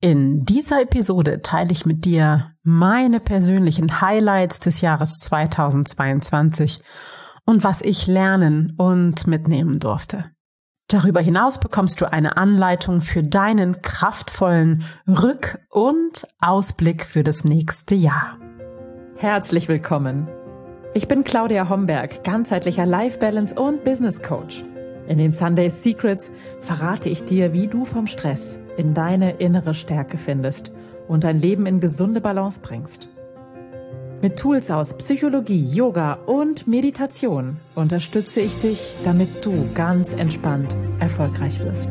In dieser Episode teile ich mit dir meine persönlichen Highlights des Jahres 2022 und was ich lernen und mitnehmen durfte. Darüber hinaus bekommst du eine Anleitung für deinen kraftvollen Rück- und Ausblick für das nächste Jahr. Herzlich willkommen. Ich bin Claudia Homberg, ganzheitlicher Life Balance und Business Coach. In den Sunday Secrets verrate ich dir, wie du vom Stress in deine innere Stärke findest und dein Leben in gesunde Balance bringst. Mit Tools aus Psychologie, Yoga und Meditation unterstütze ich dich, damit du ganz entspannt erfolgreich wirst.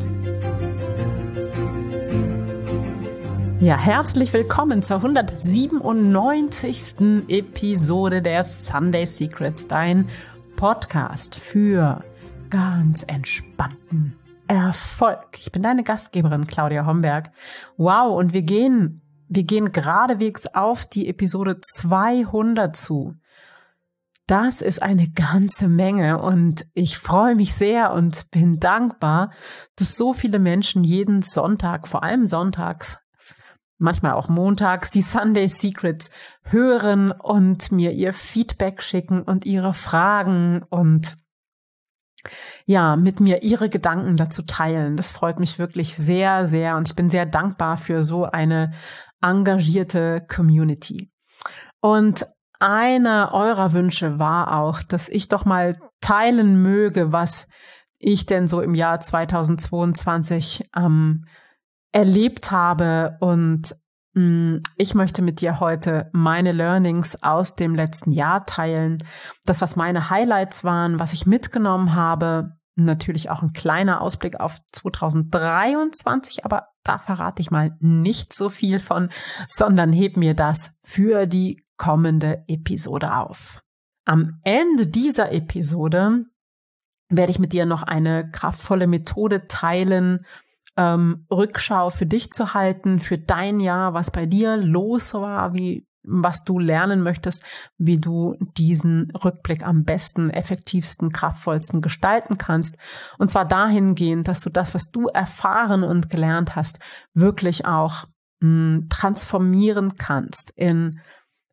Ja, herzlich willkommen zur 197. Episode der Sunday Secrets, dein Podcast für ganz entspannten Erfolg. Ich bin deine Gastgeberin Claudia Homberg. Wow, und wir gehen wir gehen geradewegs auf die Episode 200 zu. Das ist eine ganze Menge und ich freue mich sehr und bin dankbar, dass so viele Menschen jeden Sonntag, vor allem sonntags, manchmal auch montags, die Sunday Secrets hören und mir ihr Feedback schicken und ihre Fragen und ja, mit mir ihre Gedanken dazu teilen. Das freut mich wirklich sehr, sehr und ich bin sehr dankbar für so eine engagierte Community. Und einer eurer Wünsche war auch, dass ich doch mal teilen möge, was ich denn so im Jahr 2022 ähm, erlebt habe. Und ich möchte mit dir heute meine Learnings aus dem letzten Jahr teilen. Das, was meine Highlights waren, was ich mitgenommen habe. Natürlich auch ein kleiner Ausblick auf 2023, aber da verrate ich mal nicht so viel von, sondern heb mir das für die kommende Episode auf. Am Ende dieser Episode werde ich mit dir noch eine kraftvolle Methode teilen, ähm, Rückschau für dich zu halten, für dein Jahr, was bei dir los war, wie was du lernen möchtest, wie du diesen Rückblick am besten, effektivsten, kraftvollsten gestalten kannst. Und zwar dahingehend, dass du das, was du erfahren und gelernt hast, wirklich auch mh, hm, transformieren kannst in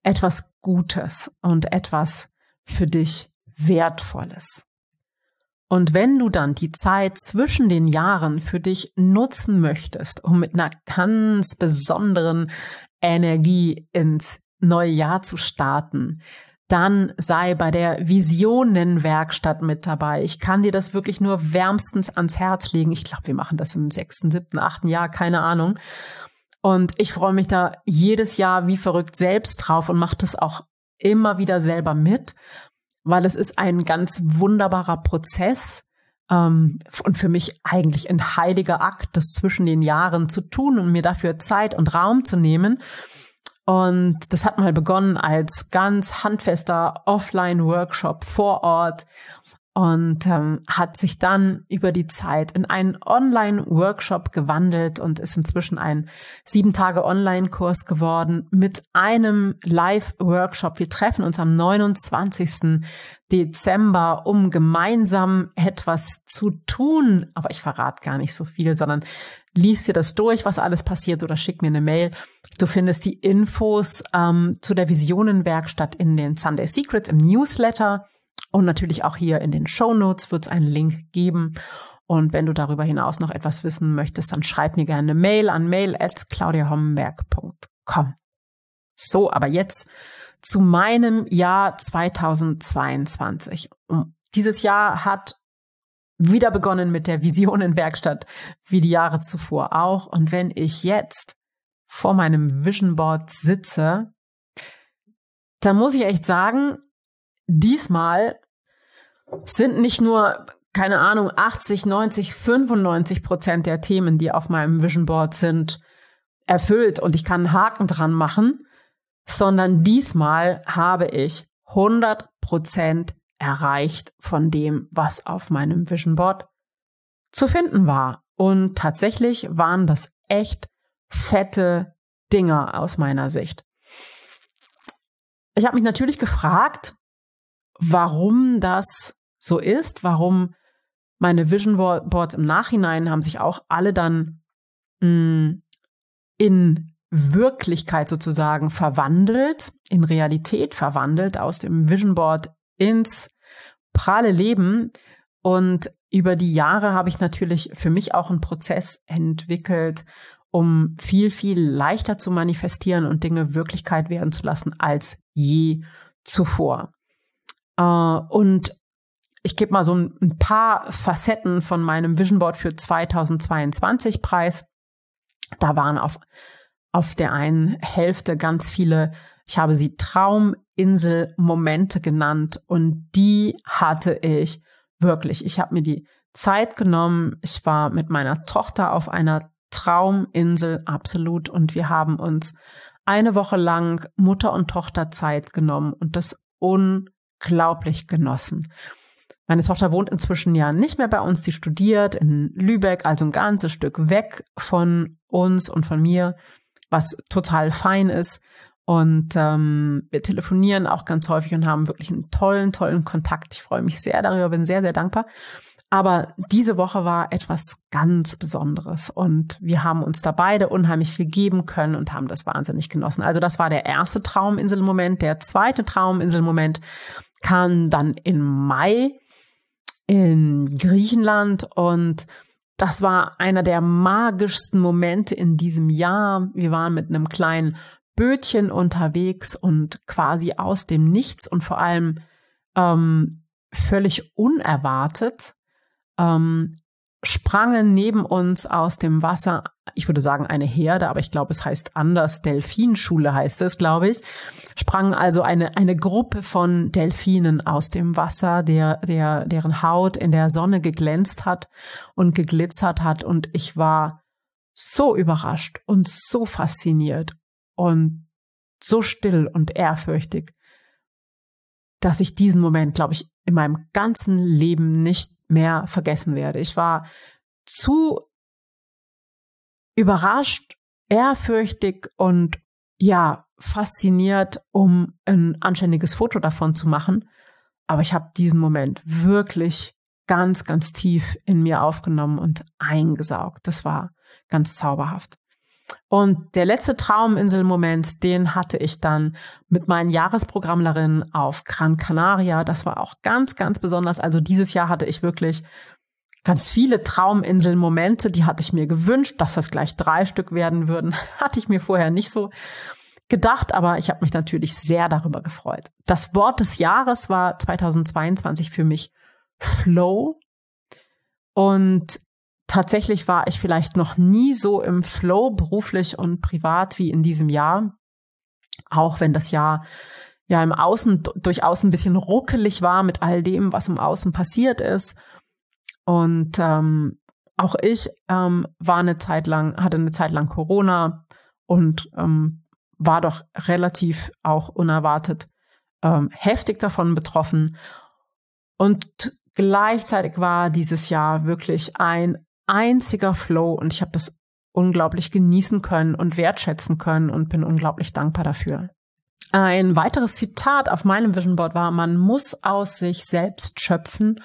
etwas Gutes und etwas für dich Wertvolles. Und wenn du dann die Zeit zwischen den Jahren für dich nutzen möchtest, um mit einer ganz besonderen Energie ins neue Jahr zu starten, dann sei bei der Visionenwerkstatt mit dabei. Ich kann dir das wirklich nur wärmstens ans Herz legen. Ich glaube, wir machen das im sechsten, siebten, achten Jahr, keine Ahnung. Und ich freue mich da jedes Jahr wie verrückt selbst drauf und mache das auch immer wieder selber mit, weil es ist ein ganz wunderbarer Prozess ähm, und für mich eigentlich ein heiliger Akt, das zwischen den Jahren zu tun und mir dafür Zeit und Raum zu nehmen. Und das hat mal begonnen als ganz handfester Offline-Workshop vor Ort und ähm, hat sich dann über die Zeit in einen Online-Workshop gewandelt und ist inzwischen ein sieben Tage Online-Kurs geworden mit einem Live-Workshop. Wir treffen uns am 29. Dezember, um gemeinsam etwas zu tun. Aber ich verrate gar nicht so viel, sondern lies dir das durch, was alles passiert oder schick mir eine Mail. Du findest die Infos ähm, zu der Visionenwerkstatt in den Sunday Secrets im Newsletter. Und natürlich auch hier in den Show Notes wird es einen Link geben. Und wenn du darüber hinaus noch etwas wissen möchtest, dann schreib mir gerne eine Mail an mail@claudiahommenberg.com. So, aber jetzt zu meinem Jahr 2022. Dieses Jahr hat wieder begonnen mit der Visionenwerkstatt, wie die Jahre zuvor auch. Und wenn ich jetzt vor meinem Vision Board sitze, dann muss ich echt sagen, diesmal sind nicht nur, keine Ahnung, 80, 90, 95 Prozent der Themen, die auf meinem Vision Board sind, erfüllt und ich kann einen Haken dran machen, sondern diesmal habe ich 100 Prozent erreicht von dem, was auf meinem Vision Board zu finden war. Und tatsächlich waren das echt fette Dinger aus meiner Sicht. Ich habe mich natürlich gefragt, warum das so ist, warum meine Vision Boards im Nachhinein haben sich auch alle dann mh, hm, in Wirklichkeit sozusagen verwandelt, in Realität verwandelt, aus dem Vision Board ins pralle Leben. Und über die Jahre habe ich natürlich für mich auch einen Prozess entwickelt, um viel, viel leichter zu manifestieren und Dinge Wirklichkeit werden zu lassen als je zuvor. Äh, und ich gebe mal so ein paar Facetten von meinem Vision Board für 2022 preis. Da waren auf, auf der einen Hälfte ganz viele, ich habe sie Trauminsel-Momente genannt und die hatte ich wirklich. Ich habe mir die Zeit genommen. Ich war mit meiner Tochter auf einer Trauminsel absolut und wir haben uns eine Woche lang Mutter und Tochter Zeit genommen und das unglaublich genossen. Meine Tochter wohnt inzwischen ja nicht mehr bei uns, die studiert in Lübeck, also ein ganzes Stück weg von uns und von mir, was total fein ist. Und ähm, wir telefonieren auch ganz häufig und haben wirklich einen tollen, tollen Kontakt. Ich freue mich sehr darüber, bin sehr, sehr dankbar. Aber diese Woche war etwas ganz Besonderes und wir haben uns da beide unheimlich viel geben können und haben das wahnsinnig genossen. Also das war der erste Trauminselmoment. Der zweite Trauminselmoment kam dann im Mai in Griechenland und das war einer der magischsten Momente in diesem Jahr. Wir waren mit einem kleinen Bötchen unterwegs und quasi aus dem Nichts und vor allem ähm, völlig unerwartet ähm, sprangen neben uns aus dem Wasser, ich würde sagen eine Herde, aber ich glaube, es heißt anders, Delfinschule heißt es, glaube ich, sprangen also eine, eine Gruppe von Delfinen aus dem Wasser, der, der, deren Haut in der Sonne geglänzt hat und geglitzert hat. Und ich war so überrascht und so fasziniert und so still und ehrfürchtig, dass ich diesen Moment, glaube ich, in meinem ganzen Leben nicht mehr vergessen werde. Ich war zu überrascht, ehrfürchtig und ja, fasziniert, um ein anständiges Foto davon zu machen. Aber ich habe diesen Moment wirklich ganz, ganz tief in mir aufgenommen und eingesaugt. Das war ganz zauberhaft. Und der letzte Trauminselmoment, den hatte ich dann mit meinen Jahresprogrammlerinnen auf Gran Canaria. Das war auch ganz, ganz besonders. Also dieses Jahr hatte ich wirklich ganz viele Trauminselmomente, die hatte ich mir gewünscht, dass das gleich drei Stück werden würden. hatte ich mir vorher nicht so gedacht, aber ich habe mich natürlich sehr darüber gefreut. Das Wort des Jahres war 2022 für mich Flow. Und tatsächlich war ich vielleicht noch nie so im Flow beruflich und privat wie in diesem Jahr. Auch wenn das Jahr ja im Außen durchaus ein bisschen ruckelig war mit all dem, was im Außen passiert ist. Und ähm, auch ich ähm, war eine Zeit lang, hatte eine Zeit lang Corona und ähm, war doch relativ auch unerwartet ähm, heftig davon betroffen. Und gleichzeitig war dieses Jahr wirklich ein einziger Flow und ich habe das unglaublich genießen können und wertschätzen können und bin unglaublich dankbar dafür. Ein weiteres Zitat auf meinem Vision Board war, man muss aus sich selbst schöpfen.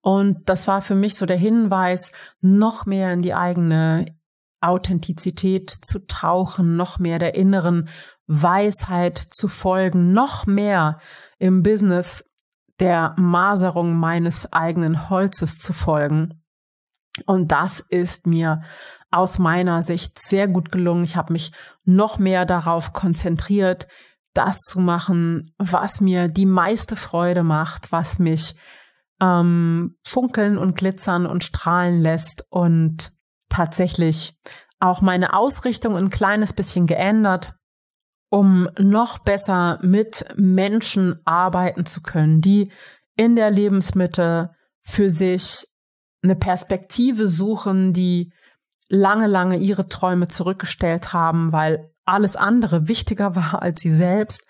Und das war für mich so der Hinweis, noch mehr in die eigene Authentizität zu tauchen, noch mehr der inneren Weisheit zu folgen, noch mehr im Business der Maserung meines eigenen Holzes zu folgen. Und das ist mir aus meiner Sicht sehr gut gelungen. Ich habe mich noch mehr darauf konzentriert, das zu machen, was mir die meiste Freude macht, was mich ähm, funkeln und glitzern und strahlen lässt und tatsächlich auch meine Ausrichtung ein kleines bisschen geändert, um noch besser mit Menschen arbeiten zu können, die in der Lebensmitte für sich eine Perspektive suchen, die lange, lange ihre Träume zurückgestellt haben, weil alles andere wichtiger war als sie selbst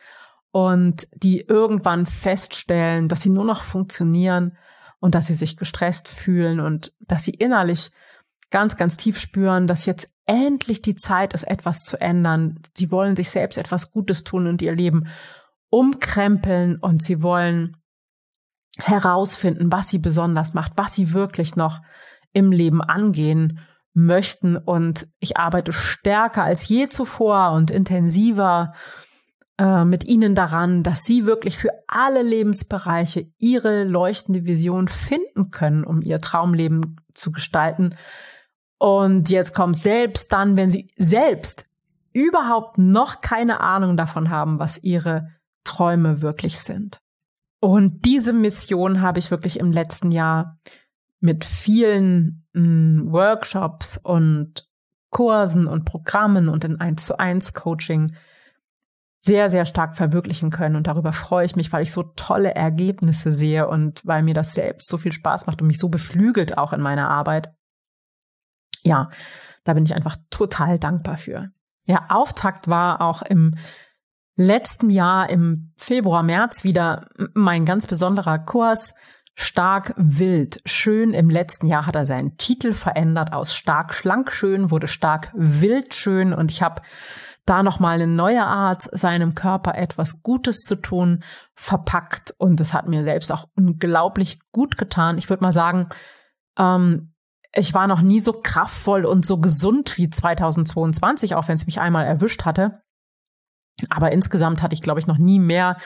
und die irgendwann feststellen, dass sie nur noch funktionieren und dass sie sich gestresst fühlen und dass sie innerlich ganz, ganz tief spüren, dass jetzt endlich die Zeit ist, etwas zu ändern. Sie wollen sich selbst etwas Gutes tun und ihr Leben umkrempeln und sie wollen herausfinden, was sie besonders macht, was sie wirklich noch im Leben angehen möchten und ich arbeite stärker als je zuvor und intensiver äh, mit ihnen daran, dass sie wirklich für alle Lebensbereiche ihre leuchtende Vision finden können, um ihr Traumleben zu gestalten. Und jetzt kommt selbst dann, wenn sie selbst überhaupt noch keine Ahnung davon haben, was ihre Träume wirklich sind. Und diese Mission habe ich wirklich im letzten Jahr mit vielen mh, hm, Workshops und Kursen und Programmen und in 1 zu 1 Coaching sehr, sehr stark verwirklichen können. Und darüber freue ich mich, weil ich so tolle Ergebnisse sehe und weil mir das selbst so viel Spaß macht und mich so beflügelt auch in meiner Arbeit. Ja, da bin ich einfach total dankbar für. Ja, Auftakt war auch im letzten Jahr im Februar, März wieder mein ganz besonderer Kurs Stark wild. Schön im letzten Jahr hat er seinen Titel verändert aus stark schlank schön wurde stark wild schön und ich habe da nochmal eine neue Art, seinem Körper etwas Gutes zu tun, verpackt. Und es hat mir selbst auch unglaublich gut getan. Ich würde mal sagen, ähm, ich war noch nie so kraftvoll und so gesund wie 2022, auch wenn es mich einmal erwischt hatte. Aber insgesamt hatte ich, glaube ich, noch nie mehr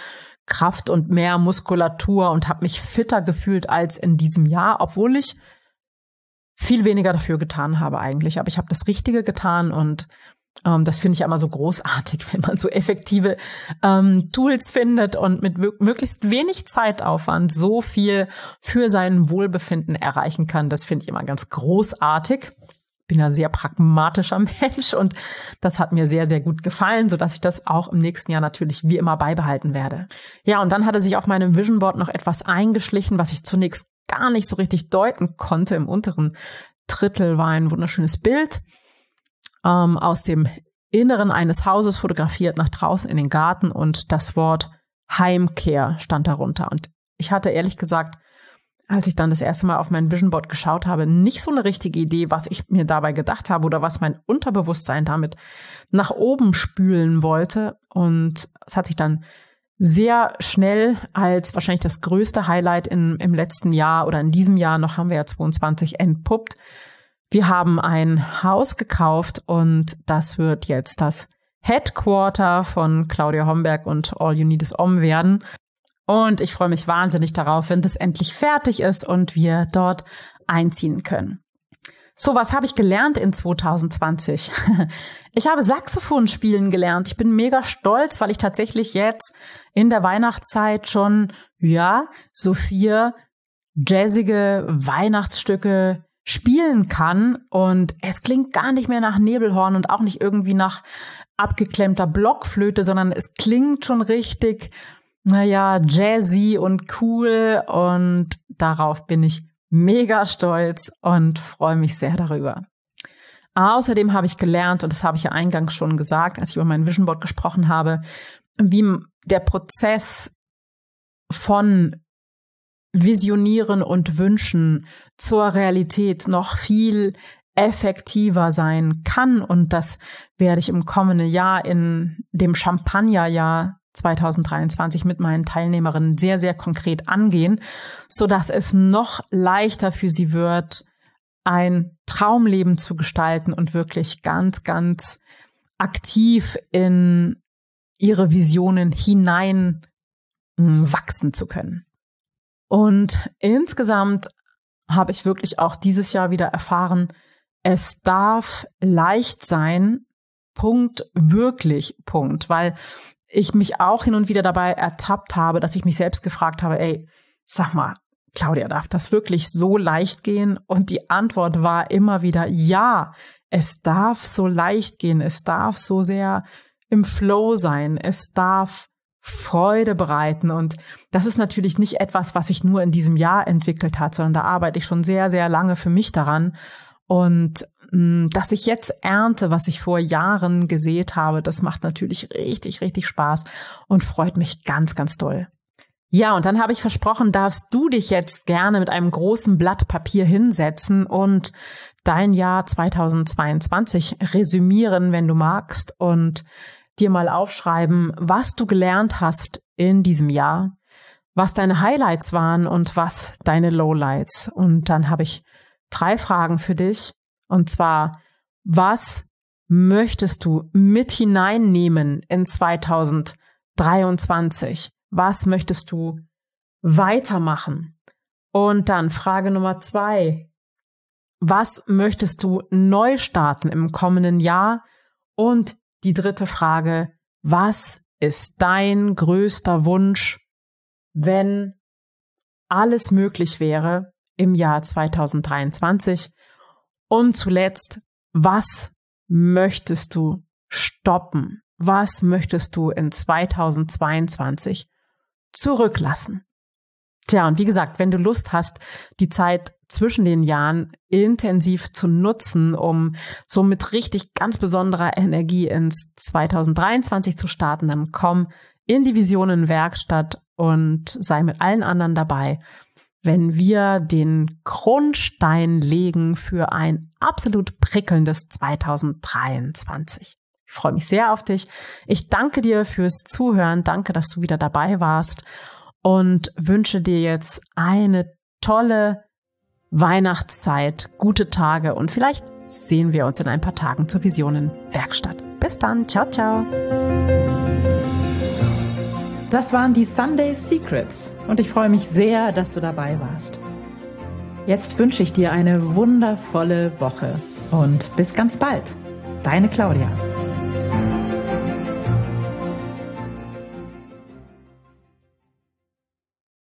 Kraft und mehr Muskulatur und habe mich fitter gefühlt als in diesem Jahr, obwohl ich viel weniger dafür getan habe eigentlich. Aber ich habe das Richtige getan und ähm, das finde ich immer so großartig, wenn man so effektive ähm, Tools findet und mit möglichst wenig Zeitaufwand so viel für sein Wohlbefinden erreichen kann. Das finde ich immer ganz großartig. Bin ein sehr pragmatischer Mensch und das hat mir sehr, sehr gut gefallen, so dass ich das auch im nächsten Jahr natürlich wie immer beibehalten werde. Ja, und dann hatte sich auf meinem Vision Board noch etwas eingeschlichen, was ich zunächst gar nicht so richtig deuten konnte. Im unteren Drittel war ein wunderschönes Bild ähm, aus dem Inneren eines Hauses fotografiert nach draußen in den Garten und das Wort Heimkehr stand darunter. Und ich hatte ehrlich gesagt, als ich dann das erste Mal auf mein Vision Board geschaut habe, nicht so eine richtige Idee, was ich mir dabei gedacht habe oder was mein Unterbewusstsein damit nach oben spülen wollte. Und es hat sich dann sehr schnell als wahrscheinlich das größte Highlight in, im letzten Jahr oder in diesem Jahr, noch haben wir ja 22, entpuppt. Wir haben ein Haus gekauft und das wird jetzt das Headquarter von Claudia Homberg und All You Need is Om werden. Und ich freue mich wahnsinnig darauf, wenn das endlich fertig ist und wir dort einziehen können. So, was habe ich gelernt in 2020? Ich habe Saxophon spielen gelernt. Ich bin mega stolz, weil ich tatsächlich jetzt in der Weihnachtszeit schon, ja, so vier jazzige Weihnachtsstücke spielen kann und es klingt gar nicht mehr nach Nebelhorn und auch nicht irgendwie nach abgeklemmter Blockflöte, sondern es klingt schon richtig, naja, jazzy und cool und darauf bin ich mega stolz und freue mich sehr darüber. Außerdem habe ich gelernt, und das habe ich ja eingangs schon gesagt, als ich über mein Vision Board gesprochen habe, wie der Prozess von Visionieren und Wünschen zur Realität noch viel effektiver sein kann. Und das werde ich im kommenden Jahr in dem Champagnerjahr 2023 mit meinen Teilnehmerinnen sehr, sehr konkret angehen, so dass es noch leichter für sie wird, ein Traumleben zu gestalten und wirklich ganz, ganz aktiv in ihre Visionen hinein hm, wachsen zu können. Und insgesamt habe ich wirklich auch dieses Jahr wieder erfahren, es darf leicht sein, Punkt, wirklich, Punkt, weil ich mich auch hin und wieder dabei ertappt habe, dass ich mich selbst gefragt habe, ey, sag mal, Claudia, darf das wirklich so leicht gehen? Und die Antwort war immer wieder, ja, es darf so leicht gehen, es darf so sehr im Flow sein, es darf Freude bereiten. Und das ist natürlich nicht etwas, was sich nur in diesem Jahr entwickelt hat, sondern da arbeite ich schon sehr, sehr lange für mich daran. Und dass ich jetzt ernte, was ich vor Jahren gesät habe, das macht natürlich richtig, richtig Spaß und freut mich ganz, ganz doll. Ja, und dann habe ich versprochen, darfst du dich jetzt gerne mit einem großen Blatt Papier hinsetzen und dein Jahr 2022 resümieren, wenn du magst, und dir mal aufschreiben, was du gelernt hast in diesem Jahr, was deine Highlights waren und was deine Lowlights. Und dann habe ich drei Fragen für dich. Und zwar, was möchtest du mit hineinnehmen in 2023? Was möchtest du weitermachen? Und dann Frage Nummer zwei. Was möchtest du neu starten im kommenden Jahr? Und die dritte Frage. Was ist dein größter Wunsch, wenn alles möglich wäre im Jahr 2023? Und zuletzt, was möchtest du stoppen? Was möchtest du in 2022 zurücklassen? Tja, und wie gesagt, wenn du Lust hast, die Zeit zwischen den Jahren intensiv zu nutzen, um so mit richtig ganz besonderer Energie ins 2023 zu starten, dann komm in die Visionenwerkstatt und sei mit allen anderen dabei, wenn wir den Grundstein legen für ein absolut prickelndes 2023. Ich freue mich sehr auf dich. Ich danke dir fürs Zuhören. Danke, dass du wieder dabei warst und wünsche dir jetzt eine tolle Weihnachtszeit, gute Tage und vielleicht sehen wir uns in ein paar Tagen zur Visionenwerkstatt. Bis dann. Ciao, ciao. Das waren die Sunday Secrets und ich freue mich sehr, dass du dabei warst. Jetzt wünsche ich dir eine wundervolle Woche und bis ganz bald. Deine Claudia.